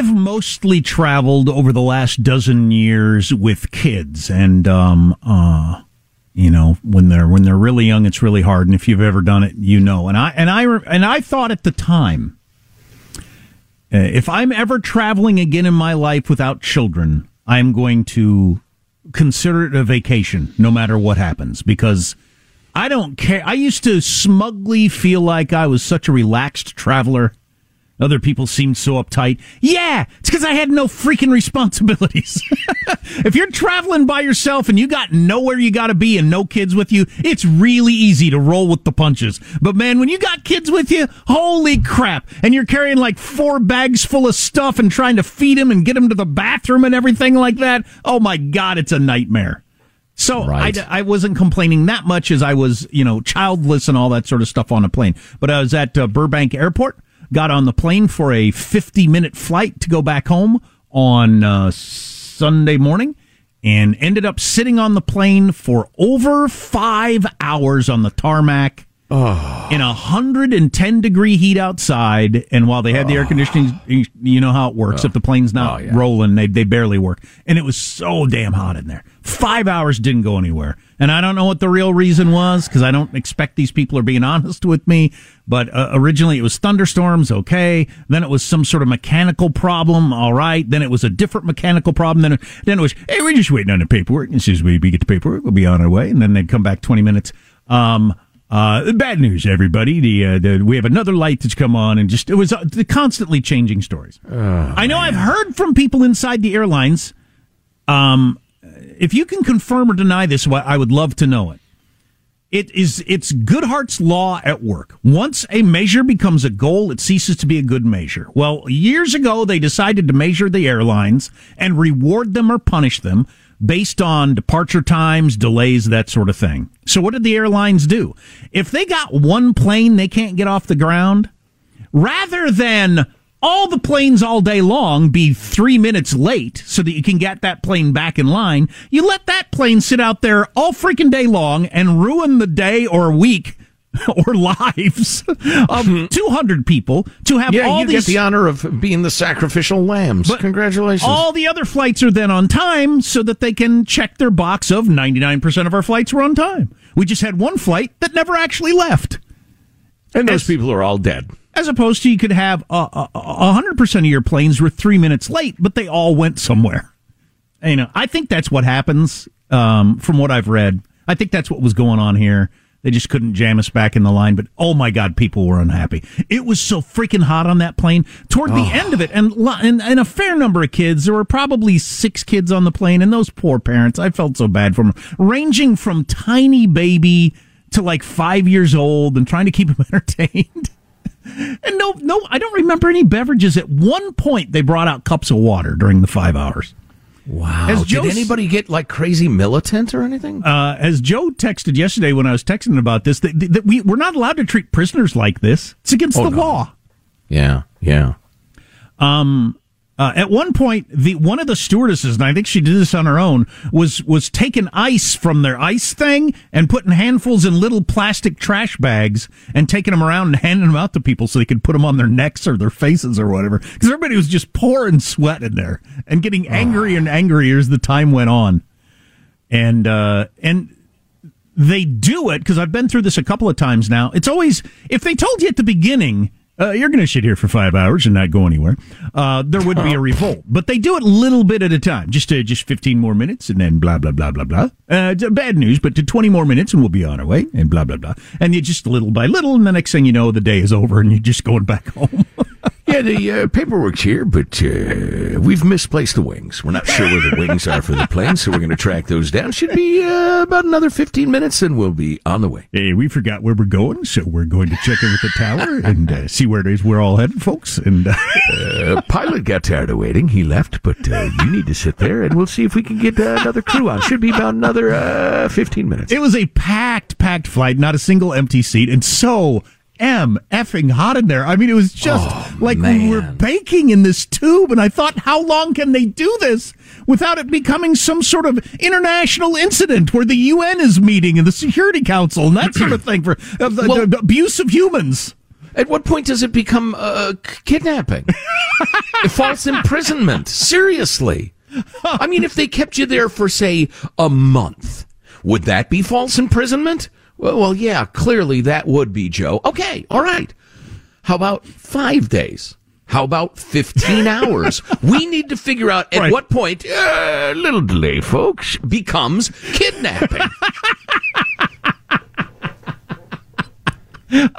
I've mostly traveled over the last dozen years with kids, and um, uh, you know, when they're when they're really young, it's really hard. And if you've ever done it, you know. And I and I and I thought at the time, uh, if I'm ever traveling again in my life without children, I'm going to consider it a vacation, no matter what happens, because I don't care. I used to smugly feel like I was such a relaxed traveler. Other people seemed so uptight. Yeah, it's because I had no freaking responsibilities. if you're traveling by yourself and you got nowhere you got to be and no kids with you, it's really easy to roll with the punches. But man, when you got kids with you, holy crap. And you're carrying like four bags full of stuff and trying to feed them and get them to the bathroom and everything like that. Oh my God, it's a nightmare. So right. I, I wasn't complaining that much as I was, you know, childless and all that sort of stuff on a plane. But I was at uh, Burbank Airport got on the plane for a 50 minute flight to go back home on uh, Sunday morning and ended up sitting on the plane for over five hours on the tarmac oh. in 110 degree heat outside. And while they had the air conditioning, you know how it works. Oh. If the plane's not oh, yeah. rolling, they, they barely work. And it was so damn hot in there. Five hours didn't go anywhere. And I don't know what the real reason was because I don't expect these people are being honest with me. But uh, originally it was thunderstorms, okay. Then it was some sort of mechanical problem, all right. Then it was a different mechanical problem. Then then it was, hey, we're just waiting on the paperwork. As soon as we get the paperwork, we'll be on our way. And then they'd come back 20 minutes. Um, uh, bad news, everybody. The, uh, the, we have another light that's come on, and just it was uh, the constantly changing stories. Oh, I know man. I've heard from people inside the airlines. Um, if you can confirm or deny this, I would love to know it. It is it's Goodhart's law at work. Once a measure becomes a goal, it ceases to be a good measure. Well, years ago they decided to measure the airlines and reward them or punish them based on departure times, delays, that sort of thing. So what did the airlines do? If they got one plane they can't get off the ground, rather than all the planes all day long be three minutes late so that you can get that plane back in line. You let that plane sit out there all freaking day long and ruin the day or week or lives of hmm. 200 people to have yeah, all you these... get the honor of being the sacrificial lambs. But Congratulations. All the other flights are then on time so that they can check their box of 99% of our flights were on time. We just had one flight that never actually left. And those As... people are all dead as opposed to you could have a hundred percent of your planes were three minutes late, but they all went somewhere. You know, I think that's what happens. Um, from what I've read, I think that's what was going on here. They just couldn't jam us back in the line, but oh my God, people were unhappy. It was so freaking hot on that plane. Toward the oh. end of it, and, and and a fair number of kids. There were probably six kids on the plane, and those poor parents. I felt so bad for them, ranging from tiny baby to like five years old, and trying to keep them entertained. And no, no, I don't remember any beverages. At one point, they brought out cups of water during the five hours. Wow. As Did anybody get like crazy militant or anything? Uh, as Joe texted yesterday when I was texting about this, that, that we, we're not allowed to treat prisoners like this. It's against oh, the no. law. Yeah, yeah. Um, uh, at one point, the one of the stewardesses, and I think she did this on her own, was was taking ice from their ice thing and putting handfuls in little plastic trash bags and taking them around and handing them out to people so they could put them on their necks or their faces or whatever. Because everybody was just pouring sweat in there and getting angrier and angrier as the time went on. And uh, and they do it because I've been through this a couple of times now. It's always if they told you at the beginning uh, you're going to sit here for five hours and not go anywhere. Uh, there would be a revolt, but they do it a little bit at a time, just uh, just 15 more minutes, and then blah blah blah blah blah. Uh, bad news, but to 20 more minutes, and we'll be on our way, and blah blah blah. And you just little by little, and the next thing you know, the day is over, and you're just going back home. Yeah, the uh, paperwork's here, but uh, we've misplaced the wings. We're not sure where the wings are for the plane, so we're going to track those down. Should be uh, about another 15 minutes, and we'll be on the way. Hey, we forgot where we're going, so we're going to check in with the tower and uh, see where it is we're all headed, folks. And uh, uh, pilot got tired of waiting. He left, but you need to sit there, and we'll see if we can get another crew on. Should be about another 15 minutes. It was a packed, packed flight, not a single empty seat, and so M effing hot in there. I mean, it was just oh, like man. we were baking in this tube, and I thought, how long can they do this without it becoming some sort of international incident where the UN is meeting and the Security Council and that sort of thing for uh, the, well, the abuse of humans? At what point does it become uh, kidnapping? False imprisonment. Seriously. I mean, if they kept you there for, say, a month, would that be false imprisonment? Well, well, yeah, clearly that would be, Joe. Okay, all right. How about five days? How about 15 hours? we need to figure out at right. what point, uh, little delay, folks, becomes kidnapping.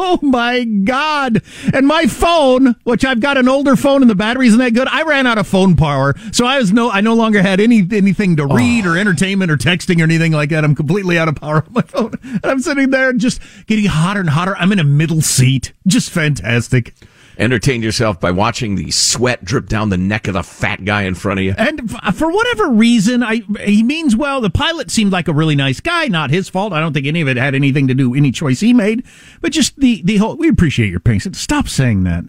Oh my God. And my phone, which I've got an older phone and the battery isn't that good, I ran out of phone power. So I was no I no longer had any anything to read oh. or entertainment or texting or anything like that. I'm completely out of power on my phone. And I'm sitting there just getting hotter and hotter. I'm in a middle seat. Just fantastic entertain yourself by watching the sweat drip down the neck of the fat guy in front of you. And uh, for whatever reason, I he means well. The pilot seemed like a really nice guy. Not his fault. I don't think any of it had anything to do with any choice he made. But just the the whole. We appreciate your patience. Stop saying that.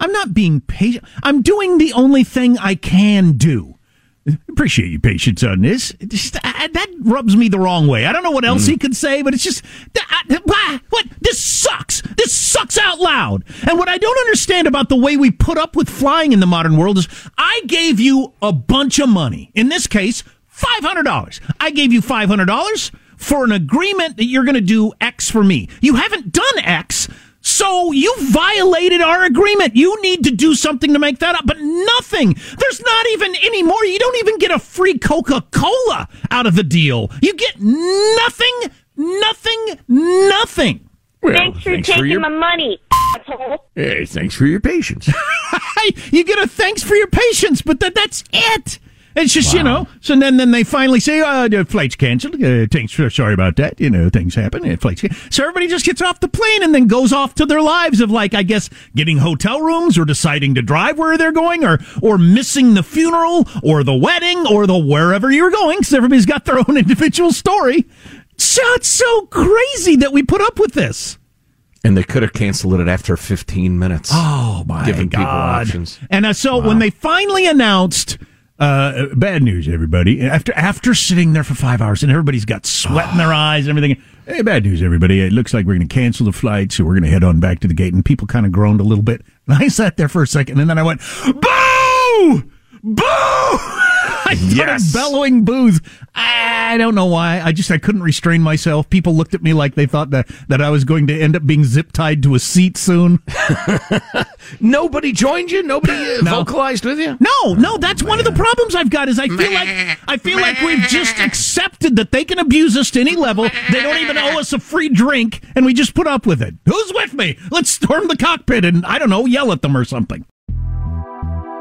I'm not being patient. I'm doing the only thing I can do. Appreciate your patience on this. Just, uh, that rubs me the wrong way. I don't know what else mm. he could say, but it's just uh, what this sucks. This sucks out loud. And what I don't understand about the way we put up with flying in the modern world is I gave you a bunch of money. In this case, five hundred dollars. I gave you five hundred dollars for an agreement that you're going to do X for me. You haven't done X. So you violated our agreement. You need to do something to make that up, but nothing. There's not even any more. You don't even get a free Coca Cola out of the deal. You get nothing, nothing, nothing. Well, thanks for thanks taking for your... my money. Hey, thanks for your patience. you get a thanks for your patience, but that, that's it. It's just, wow. you know, so then, then they finally say, uh, the flight's canceled. Uh, thanks for, sorry about that. You know, things happen. Uh, flight's canceled. So everybody just gets off the plane and then goes off to their lives of like, I guess, getting hotel rooms or deciding to drive where they're going or, or missing the funeral or the wedding or the wherever you're going because everybody's got their own individual story. So it's so crazy that we put up with this. And they could have canceled it after 15 minutes. Oh my god. giving God. people options. And uh, so wow. when they finally announced uh, bad news, everybody. After after sitting there for five hours and everybody's got sweat in their eyes and everything. Hey, bad news, everybody. It looks like we're going to cancel the flight, so we're going to head on back to the gate. And people kind of groaned a little bit. And I sat there for a second, and then I went, "Boo! Boo!" I started yes. bellowing boos. I don't know why. I just I couldn't restrain myself. People looked at me like they thought that that I was going to end up being zip tied to a seat soon. Nobody joined you. Nobody uh, no. vocalized with you. No, no. That's one of the problems I've got. Is I feel like I feel like we've just accepted that they can abuse us to any level. They don't even owe us a free drink, and we just put up with it. Who's with me? Let's storm the cockpit and I don't know, yell at them or something.